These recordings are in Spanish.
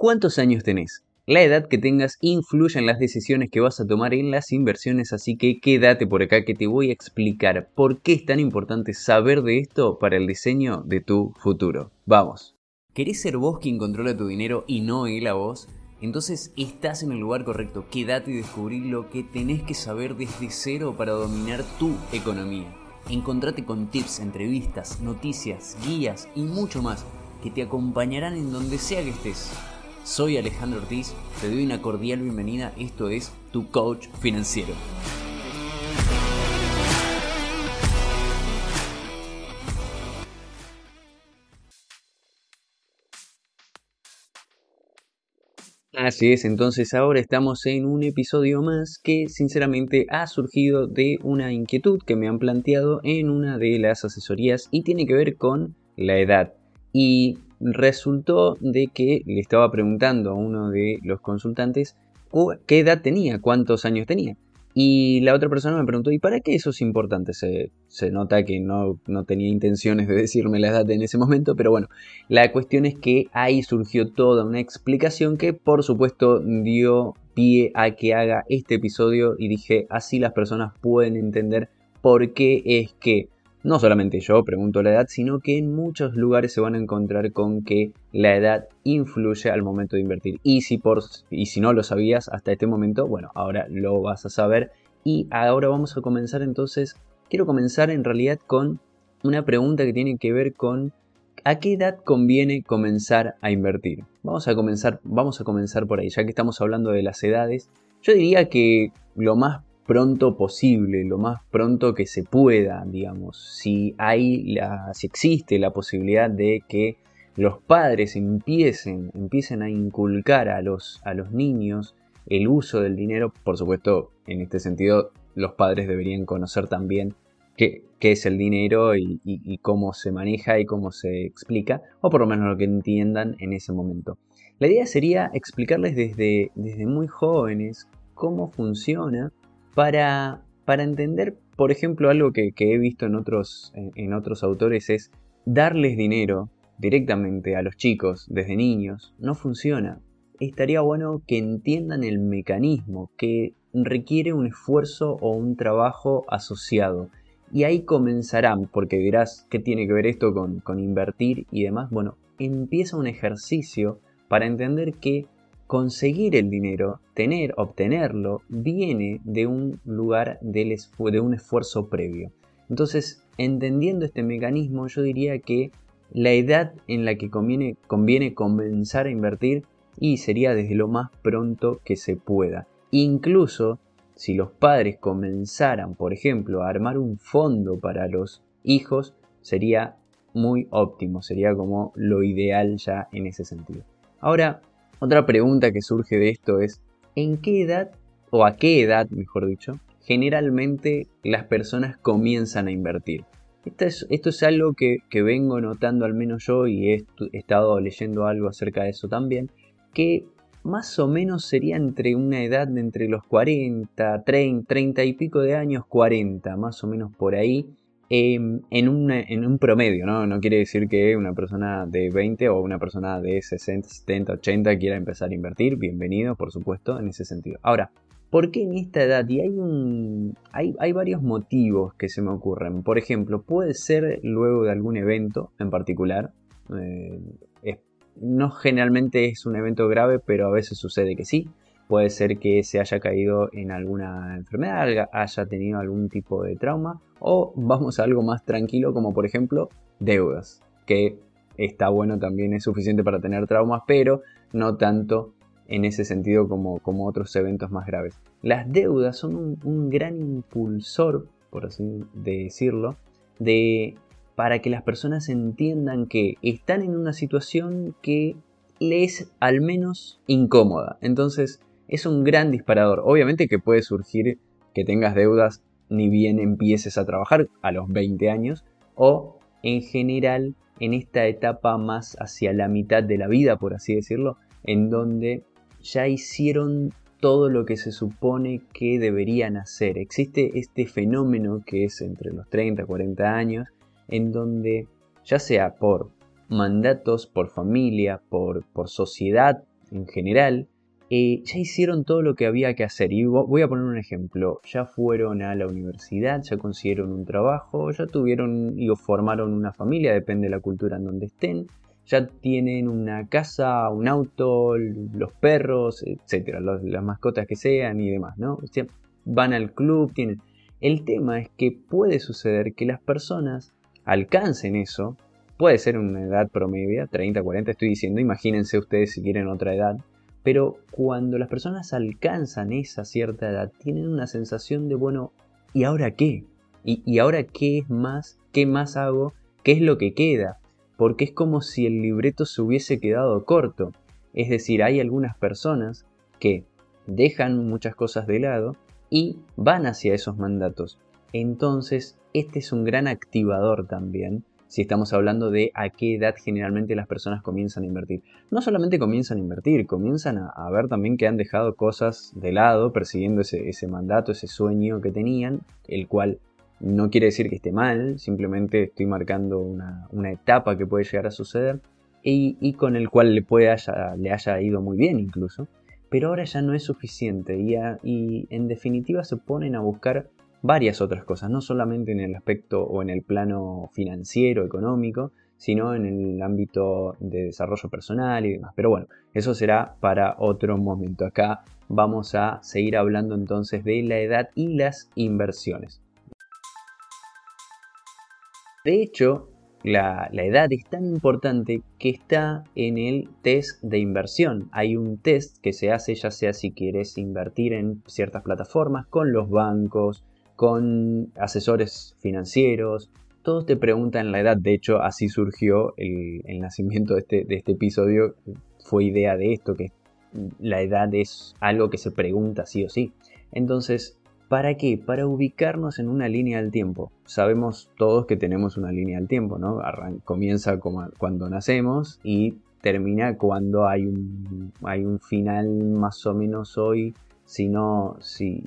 ¿Cuántos años tenés? La edad que tengas influye en las decisiones que vas a tomar en las inversiones, así que quédate por acá que te voy a explicar por qué es tan importante saber de esto para el diseño de tu futuro. Vamos. ¿Querés ser vos quien controla tu dinero y no él a vos? Entonces estás en el lugar correcto. Quédate y descubrí lo que tenés que saber desde cero para dominar tu economía. Encontrate con tips, entrevistas, noticias, guías y mucho más que te acompañarán en donde sea que estés. Soy Alejandro Ortiz, te doy una cordial bienvenida, esto es Tu Coach Financiero. Así es, entonces ahora estamos en un episodio más que sinceramente ha surgido de una inquietud que me han planteado en una de las asesorías y tiene que ver con la edad. Y resultó de que le estaba preguntando a uno de los consultantes qué edad tenía, cuántos años tenía. Y la otra persona me preguntó, ¿y para qué eso es importante? Se, nota que no, no, tenía intenciones de decirme la edad en ese momento, pero bueno, la cuestión es que ahí surgió toda una explicación que por supuesto dio pie a que haga este episodio y dije, así las personas pueden entender por qué es que no solamente yo pregunto la edad, sino que en muchos lugares se van a encontrar con que la edad influye al momento de invertir. Y si, por, y si no lo sabías hasta este momento, bueno, ahora lo vas a saber. Y ahora vamos a comenzar entonces, quiero comenzar en realidad con una pregunta que tiene que ver con ¿a qué edad conviene comenzar a invertir? Vamos a comenzar, vamos a comenzar por ahí, ya que estamos hablando de las edades. Yo diría que lo más pronto posible, lo más pronto que se pueda, digamos. Si hay la, si existe la posibilidad de que los padres empiecen, empiecen a inculcar a los, a los niños el uso del dinero, por supuesto, en este sentido, los padres deberían conocer también qué, qué es el dinero y, y, cómo se maneja y cómo se explica, o por lo menos lo que entiendan en ese momento. La idea sería explicarles desde, desde muy jóvenes cómo funciona para, entender, por ejemplo, algo que, he visto en otros, en, otros autores es darles dinero directamente a los chicos desde niños no funciona. Estaría bueno que entiendan el mecanismo, que requiere un esfuerzo o un trabajo asociado. Y ahí comenzarán, porque dirás, ¿qué tiene que ver esto con, con invertir y demás? Bueno, empieza un ejercicio para entender que conseguir el dinero, tener, obtenerlo, viene de un lugar de un esfuerzo previo. Entonces, entendiendo este mecanismo, yo diría que la edad en la que conviene, conviene comenzar a invertir y sería desde lo más pronto que se pueda. Incluso si los padres comenzaran, por ejemplo, a armar un fondo para los hijos, sería muy óptimo, sería como lo ideal ya en ese sentido. Ahora, otra pregunta que surge de esto es, ¿en qué edad, o a qué edad, mejor dicho, generalmente las personas comienzan a invertir? Esto es, algo que, vengo notando al menos yo y he, estado leyendo algo acerca de eso también, que más o menos sería entre una edad de entre los 40, 30, 30 y pico de años, 40, más o menos por ahí, Em, en, un, en, un, promedio, ¿no? No quiere decir que una persona de 20 o una persona de 60, 70, 80 quiera empezar a invertir. Bienvenido, por supuesto, en ese sentido. Ahora, ¿por qué en esta edad? Y hay, un, hay, hay varios motivos que se me ocurren. Por ejemplo, puede ser luego de algún evento en particular. Eh, no generalmente es un evento grave, pero a veces sucede que sí. Puede ser que se haya caído en alguna enfermedad, haya tenido algún tipo de trauma o vamos a algo más tranquilo como por ejemplo deudas, que está bueno también, es suficiente para tener traumas, pero no tanto en ese sentido como, otros eventos más graves. Las deudas son un, gran impulsor, por así decirlo, de, para que las personas entiendan que están en una situación que les es al menos incómoda. Entonces es un gran disparador. Obviamente que puede surgir que tengas deudas ni bien empieces a trabajar a los 20 años o en general en esta etapa más hacia la mitad de la vida, por así decirlo, en donde ya hicieron todo lo que se supone que deberían hacer. Existe este fenómeno que es entre los 30 y 40 años, en donde ya sea por mandatos, por familia, por, por sociedad, en general, eh, ya hicieron todo lo que había que hacer. Y voy a poner un ejemplo. Ya fueron a la universidad, ya consiguieron un trabajo, ya tuvieron y formaron una familia, depende de la cultura en donde estén. Ya tienen una casa, un auto, los perros, etcétera, las mascotas que sean y demás, ¿no? van al club, tienen. El tema es que puede suceder que las personas alcancen eso. Puede ser una edad promedia, 30, 40, estoy diciendo, imagínense ustedes si quieren otra edad, pero cuando las personas alcanzan esa cierta edad, tienen una sensación de, bueno, ¿y ahora qué? ¿Y, ahora qué es más? ¿Qué más hago? ¿Qué es lo que queda? Porque es como si el libreto se hubiese quedado corto. Es decir, hay algunas personas que dejan muchas cosas de lado y van hacia esos mandatos. Entonces, este es un gran activador también si estamos hablando de a qué edad generalmente las personas comienzan a invertir. No solamente comienzan a invertir, comienzan a, ver también que han dejado cosas de lado persiguiendo ese, mandato, ese sueño que tenían, el cual no quiere decir que esté mal, simplemente estoy marcando una, etapa que puede llegar a suceder y, con el cual le, puede le haya ido muy bien incluso. Pero ahora ya no es suficiente y, y en definitiva se ponen a buscar varias otras cosas, no solamente en el aspecto o en el plano financiero, económico, sino en el ámbito de desarrollo personal y demás. Pero bueno, eso será para otro momento. Acá vamos a seguir hablando entonces de la edad y las inversiones. De hecho, la, la, edad es tan importante que está en el test de inversión. Hay un test que se hace ya sea si quieres invertir en ciertas plataformas con los bancos, con asesores financieros, todos te preguntan la edad, de hecho así surgió el, nacimiento de este, de este, episodio, fue idea de esto, que la edad es algo que se pregunta sí o sí. Entonces, ¿para qué? Para ubicarnos en una línea del tiempo. Sabemos todos que tenemos una línea del tiempo, ¿no? comienza cuando nacemos y termina cuando hay un, hay un final más o menos hoy, si no, si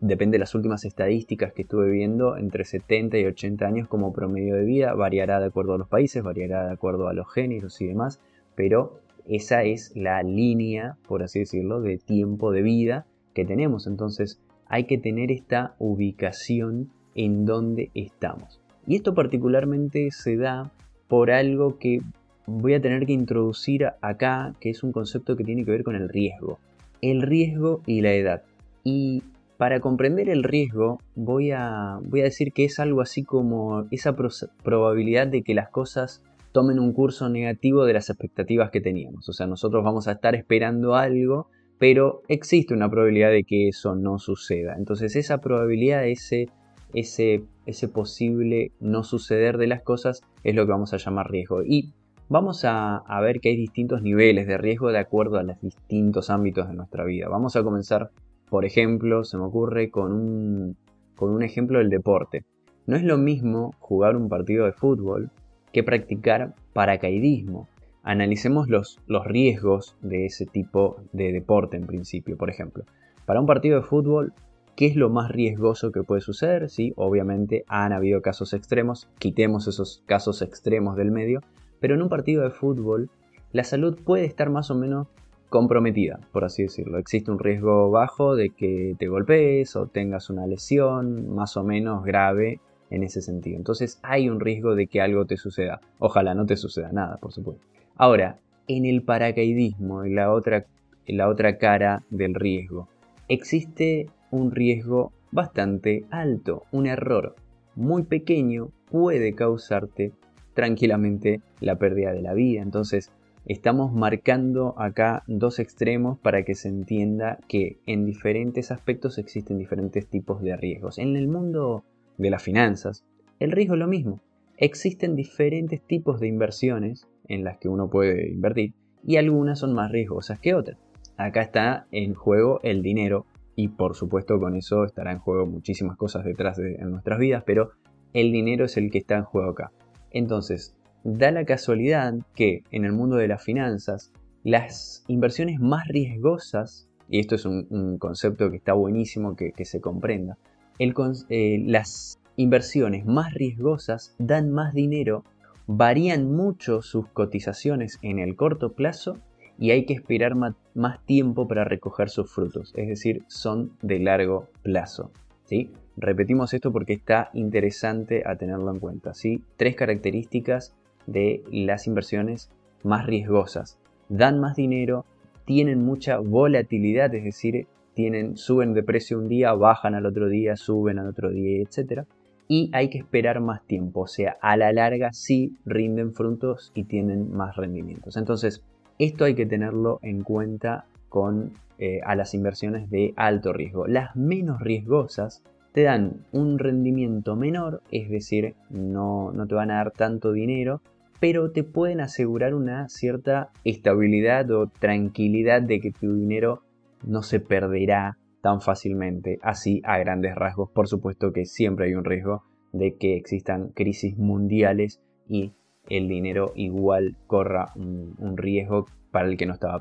depende de las últimas estadísticas que estuve viendo, entre 70 y 80 años como promedio de vida, variará de acuerdo a los países, variará de acuerdo a los géneros y demás, pero esa es la línea, por así decirlo, de tiempo de vida que tenemos. Entonces hay que tener esta ubicación en donde estamos. Y esto particularmente se da por algo que voy a tener que introducir acá, que es un concepto que tiene que ver con el riesgo. El riesgo y la edad. Y para comprender el riesgo, voy a, voy a decir que es algo así como esa probabilidad de que las cosas tomen un curso negativo de las expectativas que teníamos. O sea, nosotros vamos a estar esperando algo, pero existe una probabilidad de que eso no suceda. Entonces, esa probabilidad, ese, ese, posible no suceder de las cosas, es lo que vamos a llamar riesgo. Y vamos a, a ver que hay distintos niveles de riesgo de acuerdo a los distintos ámbitos de nuestra vida. Vamos a comenzar por ejemplo, se me ocurre con un, con un ejemplo del deporte. No es lo mismo jugar un partido de fútbol que practicar paracaidismo. Analicemos los, los riesgos de ese tipo de deporte en principio. Por ejemplo, para un partido de fútbol, ¿qué es lo más riesgoso que puede suceder? Sí, obviamente han habido casos extremos, quitemos esos casos extremos del medio, pero en un partido de fútbol la salud puede estar más o menos comprometida, por así decirlo. Existe un riesgo bajo de que te golpees o tengas una lesión más o menos grave en ese sentido. Entonces hay un riesgo de que algo te suceda. Ojalá no te suceda nada, por supuesto. Ahora, en el paracaidismo, en la otra, en la otra cara del riesgo, existe un riesgo bastante alto. Un error muy pequeño puede causarte tranquilamente la pérdida de la vida. Entonces, Estamos marcando acá dos extremos para que se entienda que en diferentes aspectos existen diferentes tipos de riesgos. En el mundo de las finanzas, el riesgo es lo mismo. Existen diferentes tipos de inversiones en las que uno puede invertir y algunas son más riesgosas que otras. Acá está en juego el dinero y por supuesto con eso estará en juego muchísimas cosas detrás de nuestras vidas, pero el dinero es el que está en juego acá. Entonces, da la casualidad que en el mundo de las finanzas, las inversiones más riesgosas, y esto es un, concepto que está buenísimo que, se comprenda, eh, las inversiones más riesgosas dan más dinero, varían mucho sus cotizaciones en el corto plazo y hay que esperar más tiempo para recoger sus frutos, es decir, son de largo plazo. ¿sí? Repetimos esto porque está interesante a tenerlo en cuenta. ¿sí? Tres características de las inversiones más riesgosas. Dan más dinero, tienen mucha volatilidad, es decir, tienen, suben de precio un día, bajan al otro día, suben al otro día, etc. Y hay que esperar más tiempo, o sea, a la larga sí rinden frutos y tienen más rendimientos. Entonces, esto hay que tenerlo en cuenta con eh, a las inversiones de alto riesgo. Las menos riesgosas te dan un rendimiento menor, es decir, no, no te van a dar tanto dinero, pero te pueden asegurar una cierta estabilidad o tranquilidad de que tu dinero no se perderá tan fácilmente, así a grandes rasgos. Por supuesto que siempre hay un riesgo de que existan crisis mundiales y el dinero igual corra un, riesgo para el que no estaba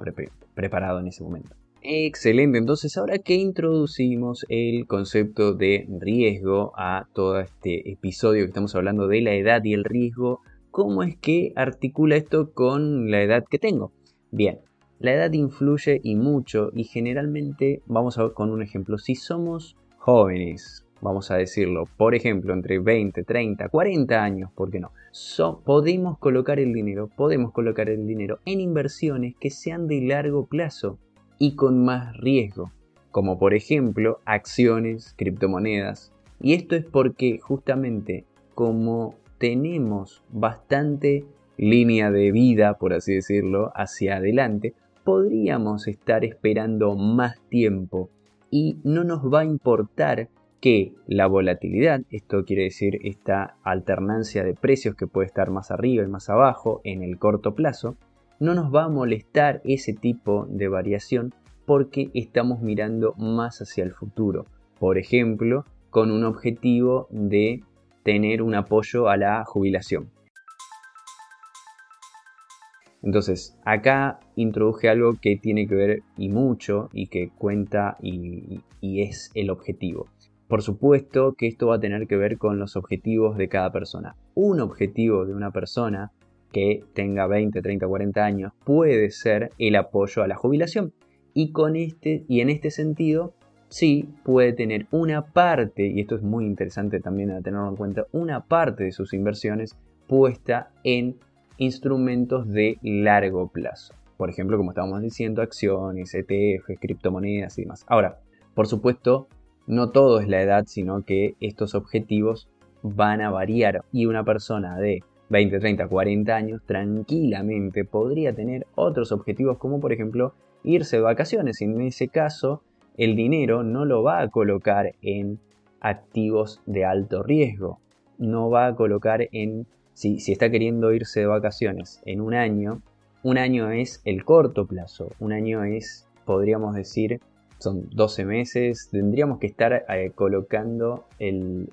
preparado en ese momento. Excelente, entonces ahora que introducimos el concepto de riesgo a todo este episodio que estamos hablando de la edad y el riesgo, ¿cómo es que articula esto con la edad que tengo? Bien, la edad influye y mucho y generalmente, vamos a ver con un ejemplo, si somos jóvenes, vamos a decirlo, por ejemplo, entre 20, 30, 40 años, ¿por qué no? podemos colocar el dinero, podemos colocar el dinero en inversiones que sean de largo plazo y con más riesgo, como por ejemplo acciones, criptomonedas. Y esto es porque justamente como tenemos bastante línea de vida, por así decirlo, hacia adelante, podríamos estar esperando más tiempo y no nos va a importar que la volatilidad, esto quiere decir esta alternancia de precios que puede estar más arriba y más abajo en el corto plazo, no nos va a molestar ese tipo de variación porque estamos mirando más hacia el futuro. Por ejemplo, con un objetivo de tener un apoyo a la jubilación. Entonces, acá introduje algo que tiene que ver y mucho y que cuenta y, es el objetivo. Por supuesto que esto va a tener que ver con los objetivos de cada persona. Un objetivo de una persona que tenga 20, 30, 40 años puede ser el apoyo a la jubilación. Y, con este, y en este sentido, sí puede tener una parte, y esto es muy interesante también a tenerlo en cuenta, una parte de sus inversiones puesta en instrumentos de largo plazo. Por ejemplo, como estábamos diciendo, acciones, ETFs, criptomonedas y demás. Ahora, por supuesto, no todo es la edad, sino que estos objetivos van a variar y una persona de 20, 30, 40 años tranquilamente podría tener otros objetivos como por ejemplo irse de vacaciones. Y en ese caso, el dinero no lo va a colocar en activos de alto riesgo, no va a colocar en si, está queriendo irse de vacaciones en un año, un año es el corto plazo, un año es, podríamos decir, son 12 meses, tendríamos que estar eh, colocando el,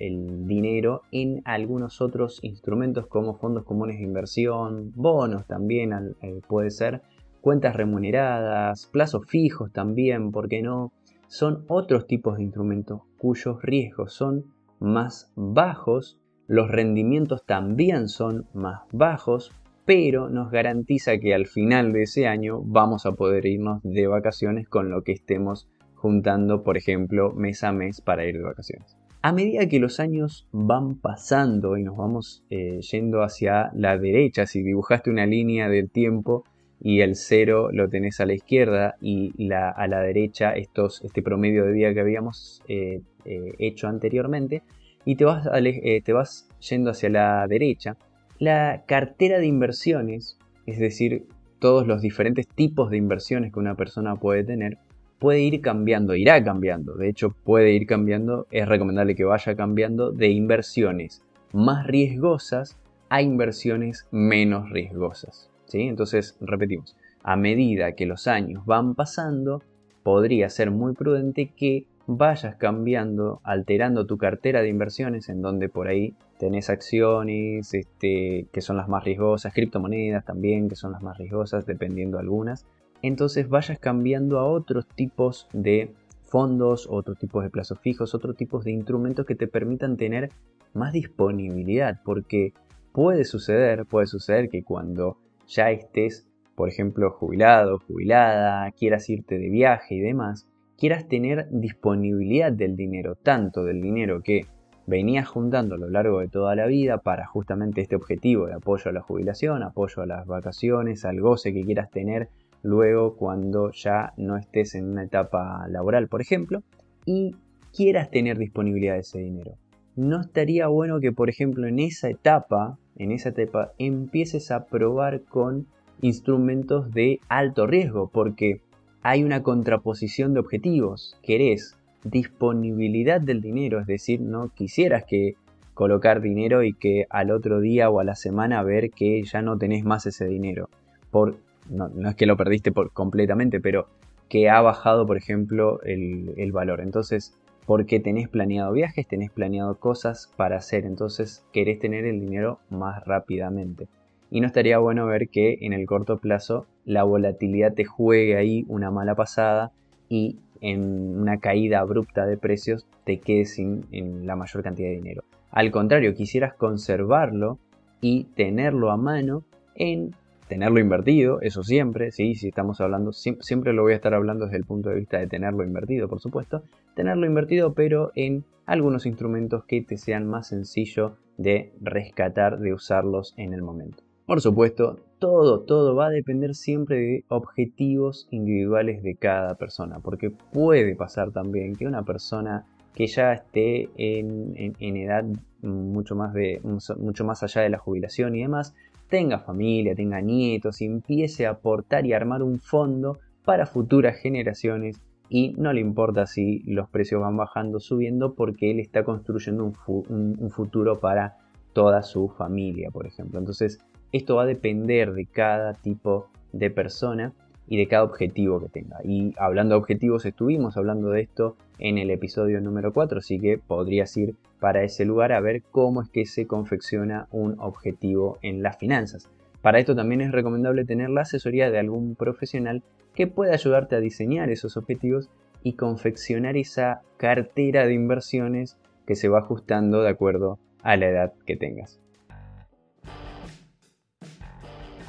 dinero en algunos otros instrumentos como fondos comunes de inversión, bonos también eh, puede ser, cuentas remuneradas, plazos fijos también, ¿por qué no? Son otros tipos de instrumentos cuyos riesgos son más bajos los rendimientos también son más bajos, pero nos garantiza que al final de ese año vamos a poder irnos de vacaciones con lo que estemos juntando, por ejemplo, mes a mes para ir de vacaciones. A medida que los años van pasando y nos vamos eh, yendo hacia la derecha, si dibujaste una línea del tiempo y el cero lo tenés a la izquierda y a la derecha estos, este promedio de vida que habíamos eh, eh, hecho anteriormente, y te vas, eh, te vas yendo hacia la derecha, la cartera de inversiones, es decir, todos los diferentes tipos de inversiones que una persona puede tener, puede ir cambiando, irá cambiando, de hecho puede ir cambiando, es recomendable que vaya cambiando de inversiones más riesgosas a inversiones menos riesgosas. Entonces, repetimos, a medida que los años van pasando, podría ser muy prudente que vayas cambiando, alterando tu cartera de inversiones en donde por ahí tenés acciones este, que son las más riesgosas, criptomonedas también que son las más riesgosas dependiendo algunas. Entonces vayas cambiando a otros tipos de fondos, otros tipos de plazos fijos, otros tipos de instrumentos que te permitan tener más disponibilidad, porque puede suceder, puede suceder que cuando ya estés por ejemplo, jubilado, jubilada, quieras irte de viaje y demás, quieras tener disponibilidad del dinero, tanto del dinero que venías juntando a lo largo de toda la vida para justamente este objetivo de apoyo a la jubilación, apoyo a las vacaciones, al goce que quieras tener luego cuando ya no estés en una etapa laboral, por ejemplo, y quieras tener disponibilidad de ese dinero. No estaría bueno que, por ejemplo, en esa etapa, en esa etapa, empieces a probar con instrumentos de alto riesgo, porque hay una contraposición de objetivos. Querés disponibilidad del dinero, es decir, no quisieras que colocar dinero y que al otro día o a la semana ver que ya no tenés más ese dinero. Por, no, es que lo perdiste por, completamente, pero que ha bajado, por ejemplo, el, el valor. Entonces, porque tenés planeado viajes, tenés planeado cosas para hacer, entonces querés tener el dinero más rápidamente y no estaría bueno ver que en el corto plazo la volatilidad te juegue ahí una mala pasada y en una caída abrupta de precios te quedes sin la mayor cantidad de dinero. Al contrario, quisieras conservarlo y tenerlo a mano en tenerlo invertido, eso siempre, ¿sí? si estamos hablando, siempre lo voy a estar hablando desde el punto de vista de tenerlo invertido, por supuesto, tenerlo invertido pero en algunos instrumentos que te sean más sencillo de rescatar, de usarlos en el momento. Por supuesto, todo, todo va a depender siempre de objetivos individuales de cada persona, porque puede pasar también que una persona que ya esté en, edad mucho más, de, mucho más allá de la jubilación y demás, tenga familia, tenga nietos y empiece a aportar y armar un fondo para futuras generaciones y no le importa si los precios van bajando, subiendo, porque él está construyendo un, un futuro para toda su familia, por ejemplo. Entonces, esto va a depender de cada tipo de persona y de cada objetivo que tenga. Y hablando de objetivos, estuvimos hablando de esto en el episodio número 4, así que podrías ir para ese lugar a ver cómo es que se confecciona un objetivo en las finanzas. Para esto también es recomendable tener la asesoría de algún profesional que pueda ayudarte a diseñar esos objetivos y confeccionar esa cartera de inversiones que se va ajustando de acuerdo a la edad que tengas.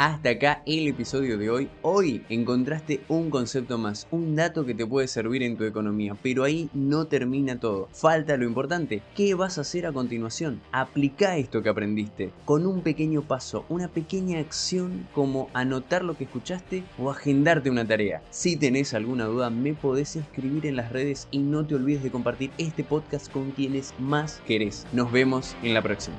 Hasta acá el episodio de hoy. Hoy encontraste un concepto más, un dato que te puede servir en tu economía, pero ahí no termina todo. Falta lo importante. ¿Qué vas a hacer a continuación? Aplica esto que aprendiste con un pequeño paso, una pequeña acción como anotar lo que escuchaste o agendarte una tarea. Si tenés alguna duda, me podés escribir en las redes y no te olvides de compartir este podcast con quienes más querés. Nos vemos en la próxima.